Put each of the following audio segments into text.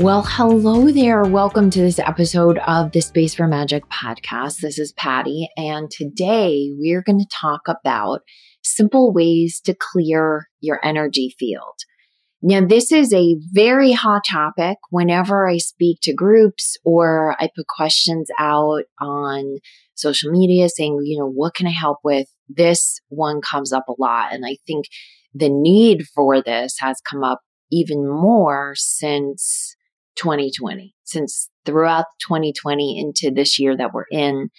Well, hello there. Welcome to this episode of the Space for Magic podcast. This is Patty, and today we're going to talk about simple ways to clear your energy field. Now, this is a very hot topic whenever I speak to groups or I put questions out on social media saying, you know, what can I help with? This one comes up a lot. And I think the need for this has come up even more since 2020, since throughout 2020 into this year that we're in,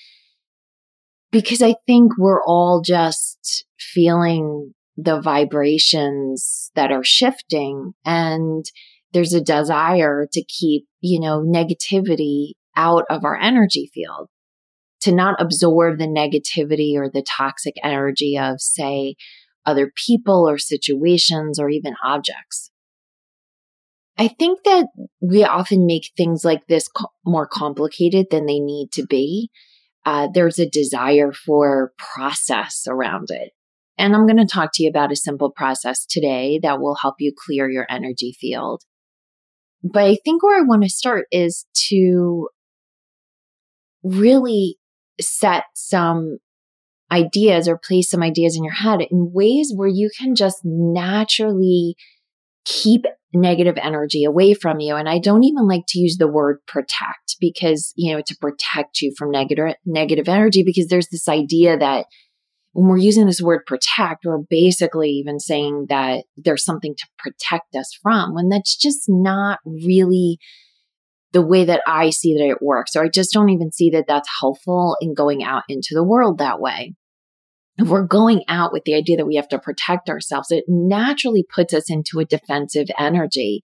because I think we're all just feeling the vibrations that are shifting and there's a desire to keep, you know, negativity out of our energy field, to not absorb the negativity or the toxic energy of, say, other people or situations or even objects. I think that we often make things like this co- more complicated than they need to be. Uh, there's a desire for process around it. And I'm going to talk to you about a simple process today that will help you clear your energy field. But I think where I want to start is to really set some ideas or place some ideas in your head in ways where you can just naturally keep negative energy away from you. And I don't even like to use the word protect because, you know, to protect you from negative, negative energy, because there's this idea that when we're using this word protect, we're basically even saying that there's something to protect us from when that's just not really the way that I see that it works. Or I just don't even see that that's helpful in going out into the world that way if we're going out with the idea that we have to protect ourselves, it naturally puts us into a defensive energy.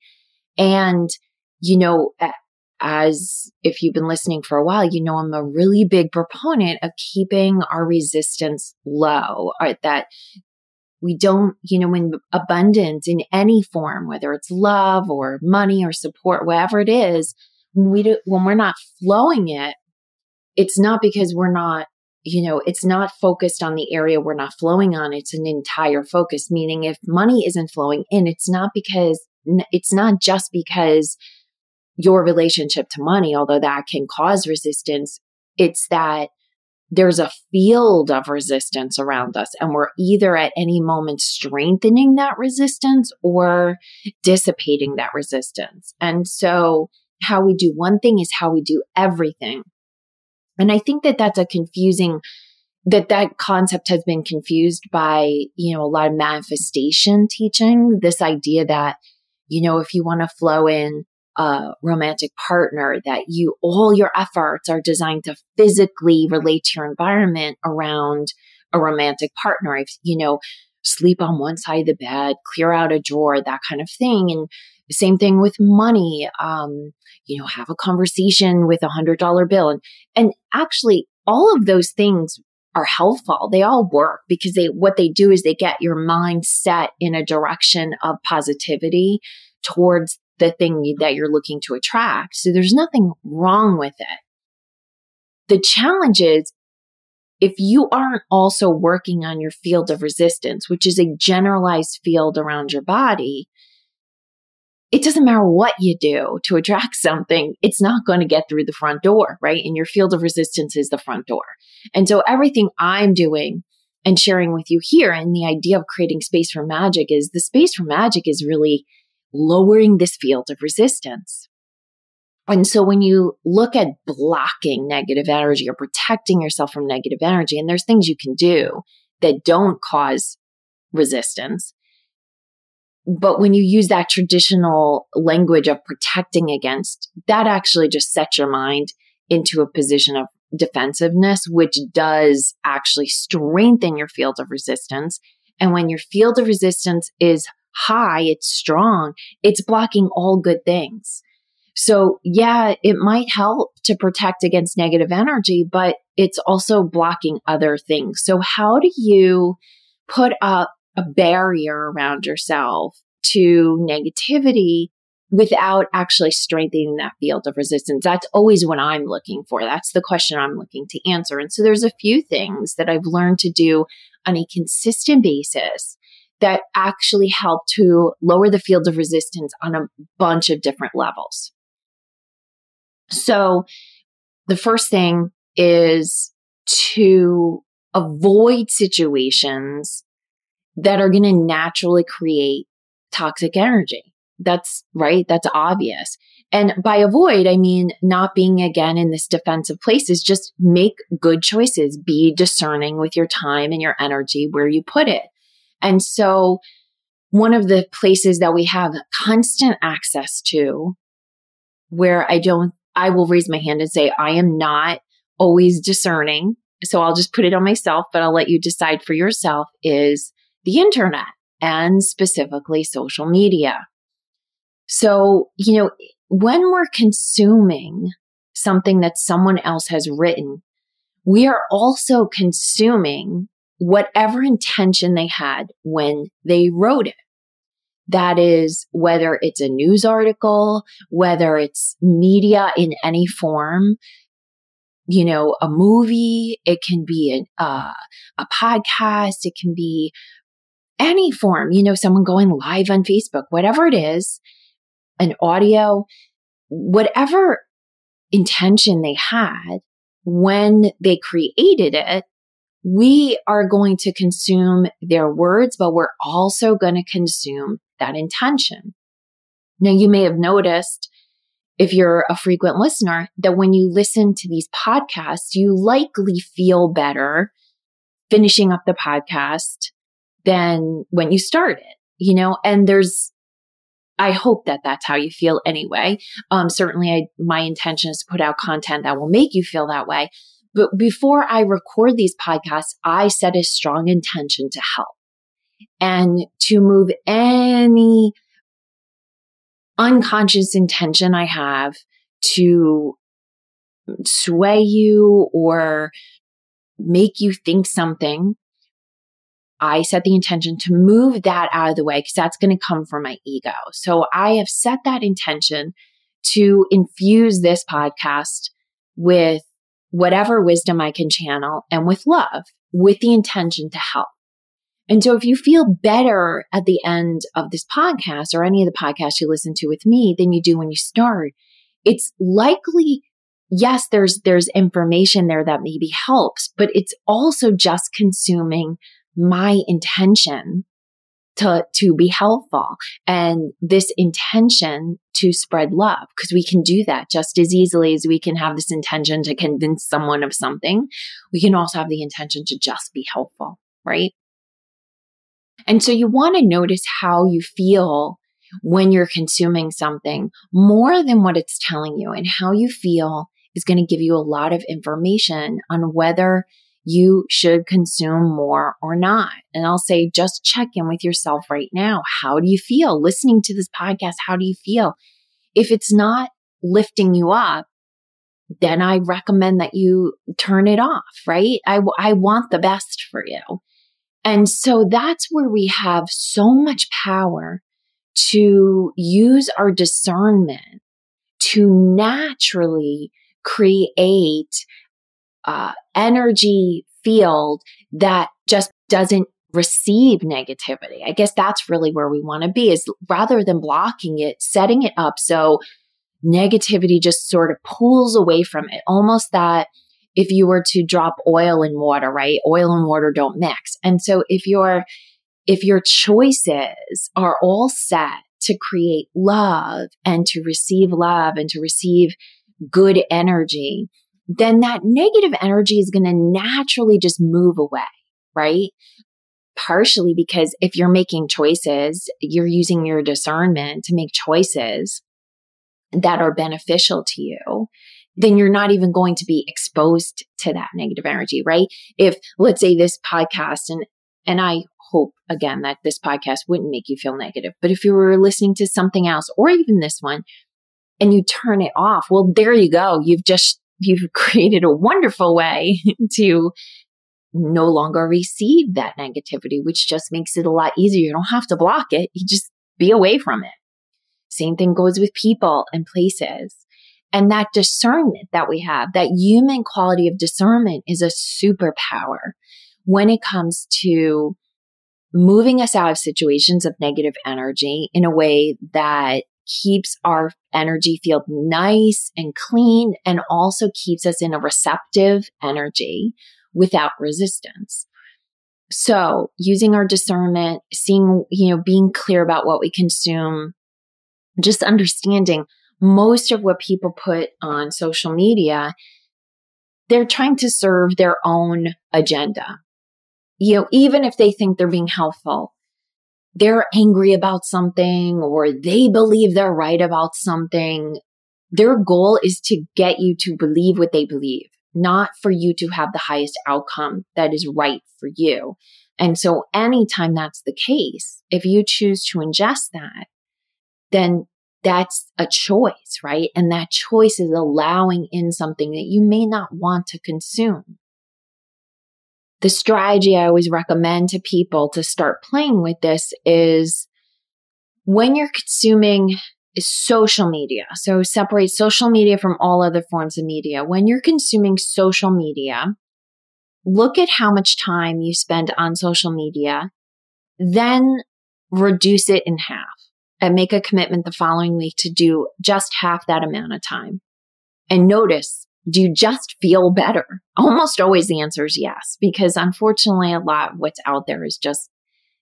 And, you know, as if you've been listening for a while, you know, I'm a really big proponent of keeping our resistance low, right? That we don't, you know, in abundance in any form, whether it's love or money or support, whatever it is, when we do, when we're not flowing it, it's not because we're not you know, it's not focused on the area we're not flowing on. It's an entire focus, meaning if money isn't flowing in, it's not because, it's not just because your relationship to money, although that can cause resistance. It's that there's a field of resistance around us and we're either at any moment strengthening that resistance or dissipating that resistance. And so how we do one thing is how we do everything. And I think that that's a confusing that that concept has been confused by, you know, a lot of manifestation teaching, this idea that, you know, if you want to flow in a romantic partner, that you, all your efforts are designed to physically relate to your environment around a romantic partner. If, you know, sleep on one side of the bed, clear out a drawer, that kind of thing. And same thing with money. Um, you know, have a conversation with a hundred dollar bill. And, and actually all of those things are helpful. They all work because they, what they do is they get your mind set in a direction of positivity towards the thing that you're looking to attract. So there's nothing wrong with it. The challenge is if you aren't also working on your field of resistance, which is a generalized field around your body, it doesn't matter what you do to attract something, it's not going to get through the front door, right? And your field of resistance is the front door. And so everything I'm doing and sharing with you here and the idea of creating space for magic is the space for magic is really lowering this field of resistance. And so when you look at blocking negative energy or protecting yourself from negative energy, and there's things you can do that don't cause resistance, but when you use that traditional language of protecting against, that actually just sets your mind into a position of defensiveness, which does actually strengthen your field of resistance. And when your field of resistance is high, it's strong, it's blocking all good things. So yeah, it might help to protect against negative energy, but it's also blocking other things. So how do you put up a barrier around yourself to negativity without actually strengthening that field of resistance? That's always what I'm looking for. That's the question I'm looking to answer. And so there's a few things that I've learned to do on a consistent basis that actually help to lower the field of resistance on a bunch of different levels. So the first thing is to avoid situations that are going to naturally create toxic energy. That's right. That's obvious. And by avoid, I mean not being again in this defensive place is just make good choices. Be discerning with your time and your energy where you put it. And so one of the places that we have constant access to where I don't, I will raise my hand and say, I am not always discerning. So I'll just put it on myself, but I'll let you decide for yourself is the internet and specifically social media. So, you know, when we're consuming something that someone else has written, we are also consuming whatever intention they had when they wrote it. That is whether it's a news article, whether it's media in any form, you know, a movie, it can be an, uh, a podcast, it can be any form, you know, someone going live on Facebook, whatever it is, an audio, whatever intention they had when they created it, we are going to consume their words, but we're also going to consume that intention. Now, you may have noticed if you're a frequent listener that when you listen to these podcasts, you likely feel better finishing up the podcast than when you started, you know, and there's, I hope that that's how you feel anyway. Um, certainly I, my intention is to put out content that will make you feel that way. But before I record these podcasts, I set a strong intention to help and to move any unconscious intention I have to sway you or make you think something. I set the intention to move that out of the way because that's going to come from my ego. So I have set that intention to infuse this podcast with whatever wisdom I can channel and with love, with the intention to help. And so if you feel better at the end of this podcast or any of the podcasts you listen to with me than you do when you start, it's likely, yes, there's, there's information there that maybe helps, but it's also just consuming my intention to, to be helpful and this intention to spread love because we can do that just as easily as we can have this intention to convince someone of something. We can also have the intention to just be helpful, right? And so you want to notice how you feel when you're consuming something more than what it's telling you and how you feel is going to give you a lot of information on whether you should consume more or not. And I'll say, just check in with yourself right now. How do you feel listening to this podcast? How do you feel? If it's not lifting you up, then I recommend that you turn it off, right? I, I want the best for you. And so that's where we have so much power to use our discernment to naturally create uh, energy field that just doesn't receive negativity. I guess that's really where we want to be is rather than blocking it, setting it up so negativity just sort of pulls away from it. Almost that if you were to drop oil in water, right? Oil and water don't mix. And so if your if your choices are all set to create love and to receive love and to receive good energy, then that negative energy is going to naturally just move away, right? Partially because if you're making choices, you're using your discernment to make choices that are beneficial to you then you're not even going to be exposed to that negative energy, right? If let's say this podcast and and I hope again that this podcast wouldn't make you feel negative. But if you were listening to something else or even this one and you turn it off, well, there you go. You've just, you've created a wonderful way to no longer receive that negativity, which just makes it a lot easier. You don't have to block it. You just be away from it. Same thing goes with people and places. And that discernment that we have, that human quality of discernment is a superpower when it comes to moving us out of situations of negative energy in a way that keeps our energy field nice and clean and also keeps us in a receptive energy without resistance. So using our discernment, seeing, you know, being clear about what we consume, just understanding most of what people put on social media, they're trying to serve their own agenda. You know, even if they think they're being helpful, they're angry about something or they believe they're right about something. Their goal is to get you to believe what they believe, not for you to have the highest outcome that is right for you. And so anytime that's the case, if you choose to ingest that, then that's a choice, right? And that choice is allowing in something that you may not want to consume. The strategy I always recommend to people to start playing with this is when you're consuming social media. So separate social media from all other forms of media. When you're consuming social media, look at how much time you spend on social media, then reduce it in half and make a commitment the following week to do just half that amount of time. And notice, do you just feel better? Almost always the answer is yes, because unfortunately, a lot of what's out there is just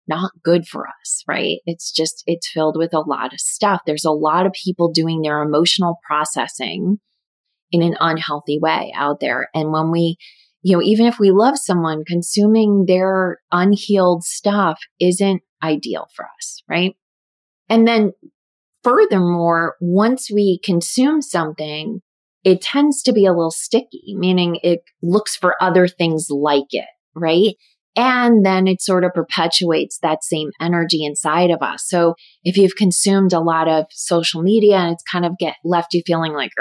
not good for us, right? It's just, it's filled with a lot of stuff. There's a lot of people doing their emotional processing in an unhealthy way out there. And when we, you know, even if we love someone, consuming their unhealed stuff isn't ideal for us, right? And then furthermore, once we consume something, it tends to be a little sticky, meaning it looks for other things like it, right? And then it sort of perpetuates that same energy inside of us. So if you've consumed a lot of social media and it's kind of get left you feeling like,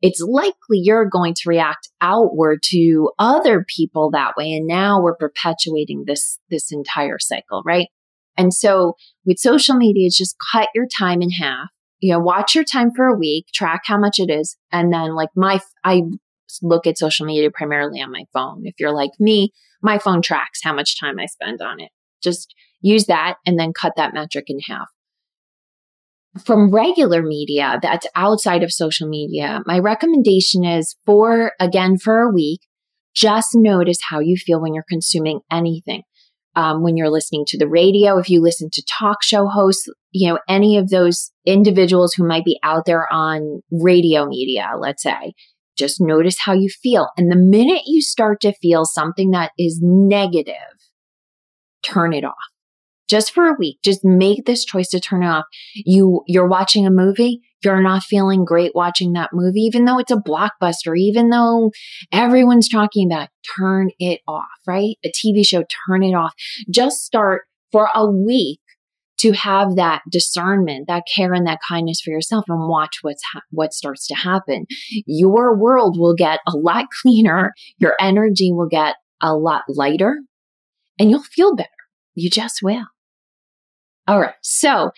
it's likely you're going to react outward to other people that way. And now we're perpetuating this, this entire cycle, right? And so with social media, just cut your time in half. You know, watch your time for a week, track how much it is. And then like my, I look at social media primarily on my phone. If you're like me, my phone tracks how much time I spend on it. Just use that and then cut that metric in half. From regular media that's outside of social media, my recommendation is for, again, for a week, just notice how you feel when you're consuming anything um, when you're listening to the radio, if you listen to talk show hosts, you know, any of those individuals who might be out there on radio media, let's say, just notice how you feel. And the minute you start to feel something that is negative, turn it off just for a week. Just make this choice to turn it off. You, you're watching a movie you're not feeling great watching that movie, even though it's a blockbuster, even though everyone's talking about, turn it off, right? A TV show, turn it off. Just start for a week to have that discernment, that care and that kindness for yourself and watch what's ha- what starts to happen. Your world will get a lot cleaner, your energy will get a lot lighter, and you'll feel better. You just will. All right. So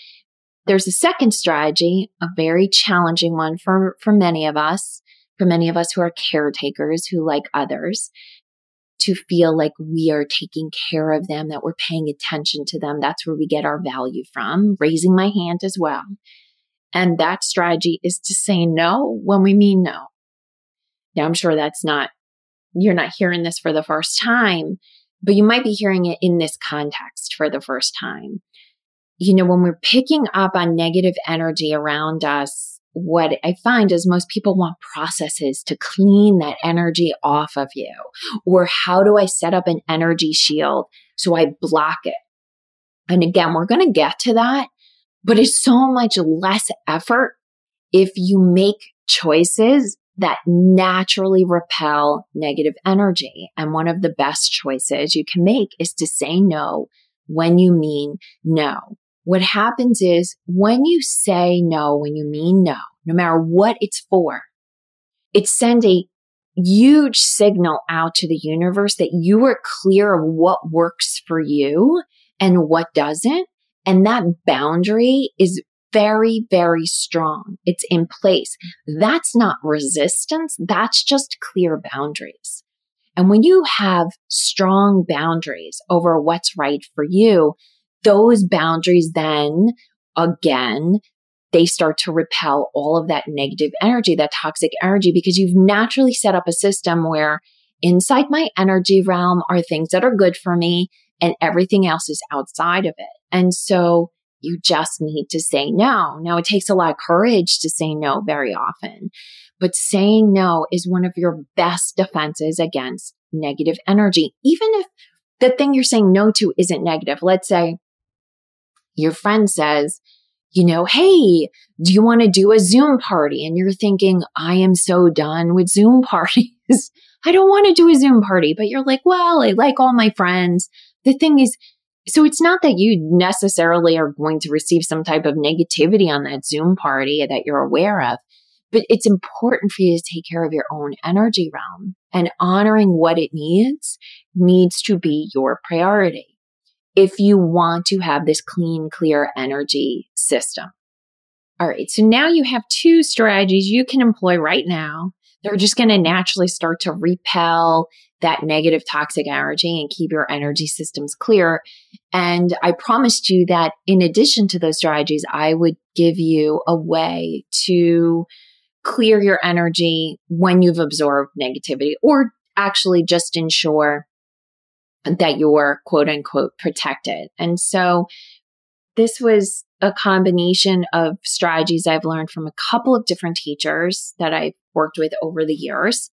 there's a second strategy, a very challenging one for, for many of us, for many of us who are caretakers, who like others, to feel like we are taking care of them, that we're paying attention to them. That's where we get our value from, raising my hand as well. And that strategy is to say no when we mean no. Now, I'm sure that's not, you're not hearing this for the first time, but you might be hearing it in this context for the first time you know, when we're picking up on negative energy around us, what I find is most people want processes to clean that energy off of you. Or how do I set up an energy shield so I block it? And again, we're going to get to that, but it's so much less effort if you make choices that naturally repel negative energy. And one of the best choices you can make is to say no when you mean no. What happens is when you say no, when you mean no, no matter what it's for, it sends a huge signal out to the universe that you are clear of what works for you and what doesn't. And that boundary is very, very strong. It's in place. That's not resistance. That's just clear boundaries. And when you have strong boundaries over what's right for you, those boundaries then again, they start to repel all of that negative energy, that toxic energy, because you've naturally set up a system where inside my energy realm are things that are good for me and everything else is outside of it. And so you just need to say no. Now, it takes a lot of courage to say no very often, but saying no is one of your best defenses against negative energy. Even if the thing you're saying no to isn't negative. Let's say your friend says, you know, hey, do you want to do a Zoom party? And you're thinking, I am so done with Zoom parties. I don't want to do a Zoom party. But you're like, well, I like all my friends. The thing is, so it's not that you necessarily are going to receive some type of negativity on that Zoom party that you're aware of, but it's important for you to take care of your own energy realm and honoring what it needs needs to be your priority if you want to have this clean, clear energy system. All right. So now you have two strategies you can employ right now. They're just going to naturally start to repel that negative toxic energy and keep your energy systems clear. And I promised you that in addition to those strategies, I would give you a way to clear your energy when you've absorbed negativity or actually just ensure that you're quote unquote protected. And so this was a combination of strategies I've learned from a couple of different teachers that I've worked with over the years.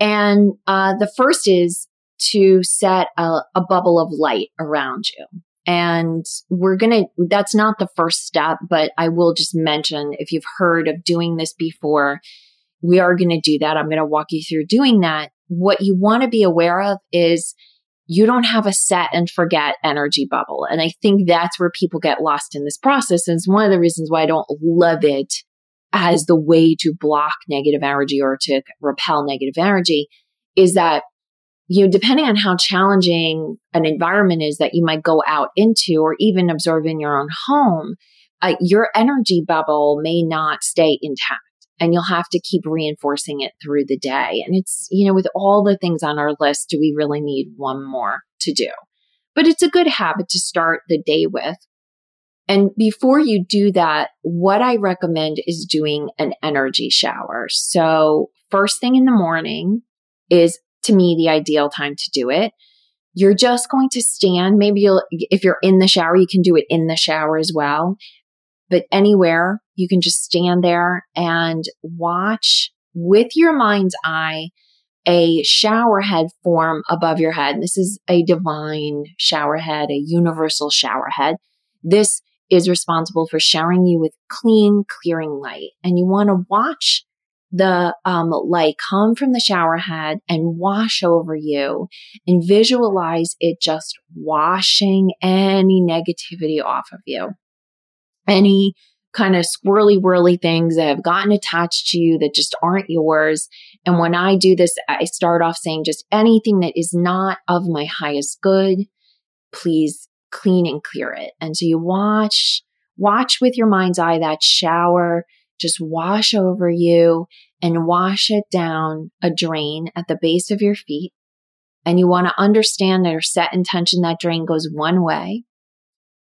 And uh, the first is to set a, a bubble of light around you. And we're going to, that's not the first step, but I will just mention if you've heard of doing this before, we are going to do that. I'm going to walk you through doing that. What you want to be aware of is you don't have a set and forget energy bubble. And I think that's where people get lost in this process. And it's one of the reasons why I don't love it as the way to block negative energy or to repel negative energy is that you know, depending on how challenging an environment is that you might go out into or even observe in your own home, uh, your energy bubble may not stay intact and you'll have to keep reinforcing it through the day. And it's, you know, with all the things on our list, do we really need one more to do? But it's a good habit to start the day with. And before you do that, what I recommend is doing an energy shower. So first thing in the morning is to me the ideal time to do it. You're just going to stand. Maybe you'll, if you're in the shower, you can do it in the shower as well but anywhere you can just stand there and watch with your mind's eye a shower head form above your head. This is a divine shower head, a universal shower head. This is responsible for showering you with clean, clearing light. And you want to watch the um, light come from the shower head and wash over you and visualize it just washing any negativity off of you any kind of squirrely whirly things that have gotten attached to you that just aren't yours. And when I do this, I start off saying just anything that is not of my highest good, please clean and clear it. And so you watch, watch with your mind's eye that shower just wash over you and wash it down a drain at the base of your feet. And you want to understand that or set intention that drain goes one way,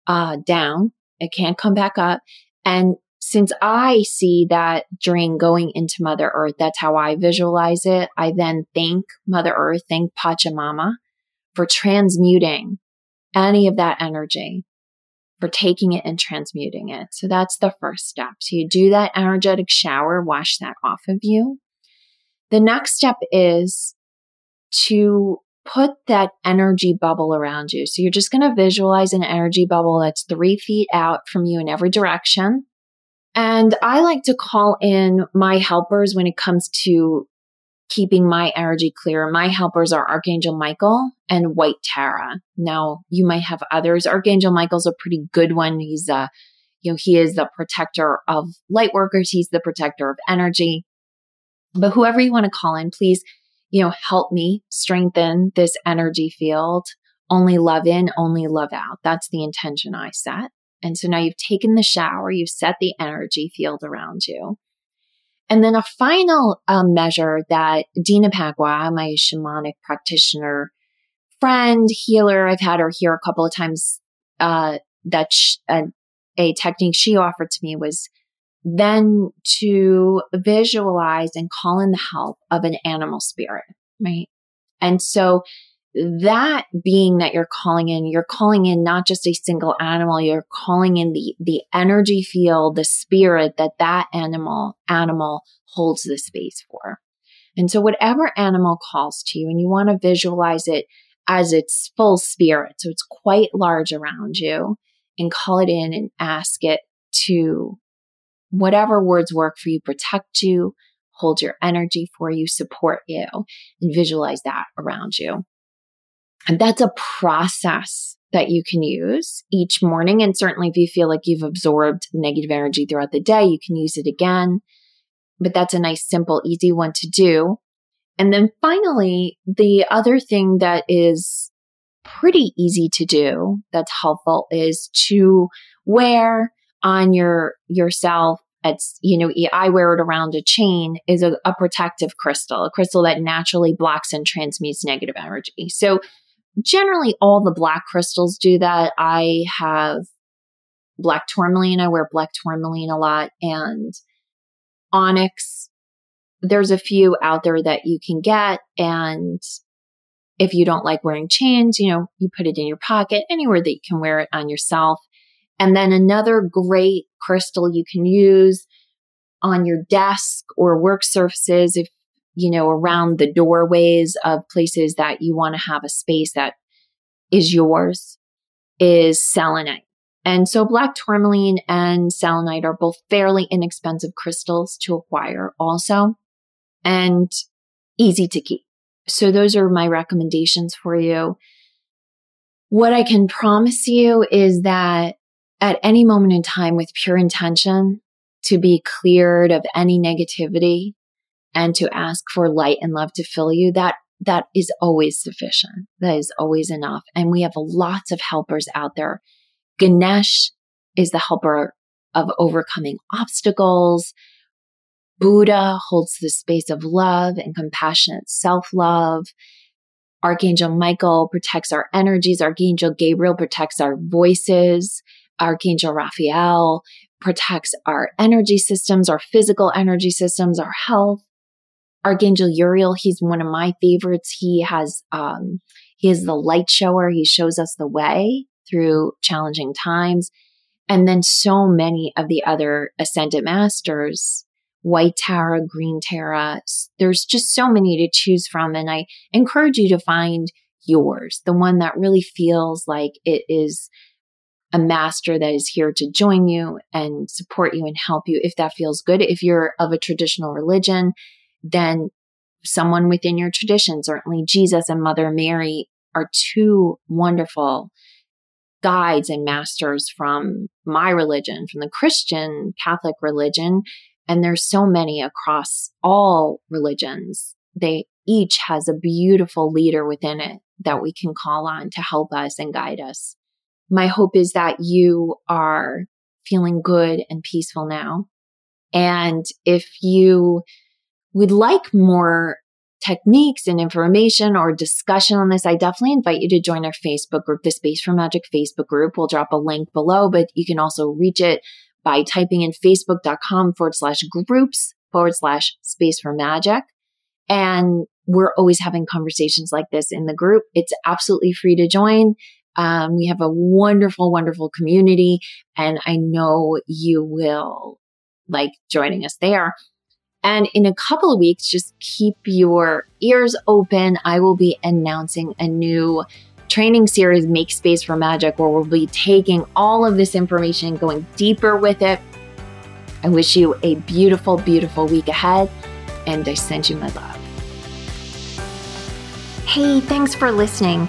uh, down it can't come back up. And since I see that drain going into Mother Earth, that's how I visualize it. I then thank Mother Earth, thank Pachamama for transmuting any of that energy, for taking it and transmuting it. So that's the first step. So you do that energetic shower, wash that off of you. The next step is to put that energy bubble around you. So you're just going to visualize an energy bubble that's three feet out from you in every direction. And I like to call in my helpers when it comes to keeping my energy clear. My helpers are Archangel Michael and White Tara. Now, you might have others. Archangel Michael's a pretty good one. He's a, you know, he is the protector of light workers. He's the protector of energy. But whoever you want to call in, please, you know, help me strengthen this energy field. Only love in, only love out. That's the intention I set. And so now you've taken the shower, you've set the energy field around you. And then a final um, measure that Dina Pagua, my shamanic practitioner friend, healer, I've had her here a couple of times, uh, that sh- uh, a technique she offered to me was then to visualize and call in the help of an animal spirit, right? And so that being that you're calling in, you're calling in not just a single animal, you're calling in the, the energy field, the spirit that that animal, animal holds the space for. And so whatever animal calls to you and you want to visualize it as its full spirit. So it's quite large around you and call it in and ask it to whatever words work for you, protect you, hold your energy for you, support you, and visualize that around you. And that's a process that you can use each morning. And certainly if you feel like you've absorbed negative energy throughout the day, you can use it again. But that's a nice, simple, easy one to do. And then finally, the other thing that is pretty easy to do that's helpful is to wear on your yourself. It's you know i wear it around a chain is a, a protective crystal a crystal that naturally blocks and transmutes negative energy. So generally all the black crystals do that. I have black tourmaline. I wear black tourmaline a lot. And onyx there's a few out there that you can get. And if you don't like wearing chains you know you put it in your pocket anywhere that you can wear it on yourself and then another great crystal you can use on your desk or work surfaces if, you know, around the doorways of places that you want to have a space that is yours is selenite. And so black tourmaline and selenite are both fairly inexpensive crystals to acquire also and easy to keep. So those are my recommendations for you. What I can promise you is that at any moment in time with pure intention to be cleared of any negativity and to ask for light and love to fill you, that that is always sufficient. That is always enough. And we have lots of helpers out there. Ganesh is the helper of overcoming obstacles. Buddha holds the space of love and compassionate self love. Archangel Michael protects our energies. Archangel Gabriel protects our voices. Archangel Raphael protects our energy systems, our physical energy systems, our health. Archangel Uriel, he's one of my favorites. He has, um, he is the light shower. He shows us the way through challenging times. And then so many of the other ascended masters, white Tara, green Tara. There's just so many to choose from. And I encourage you to find yours, the one that really feels like it is a master that is here to join you and support you and help you if that feels good. If you're of a traditional religion, then someone within your tradition, certainly Jesus and Mother Mary are two wonderful guides and masters from my religion, from the Christian Catholic religion. And there's so many across all religions. They each has a beautiful leader within it that we can call on to help us and guide us my hope is that you are feeling good and peaceful now. And if you would like more techniques and information or discussion on this, I definitely invite you to join our Facebook group, the Space for Magic Facebook group. We'll drop a link below, but you can also reach it by typing in facebook.com forward slash groups forward slash space for magic. And we're always having conversations like this in the group. It's absolutely free to join. Um, we have a wonderful, wonderful community, and I know you will like joining us there. And in a couple of weeks, just keep your ears open. I will be announcing a new training series, Make Space for Magic, where we'll be taking all of this information, going deeper with it. I wish you a beautiful, beautiful week ahead, and I send you my love. Hey, thanks for listening.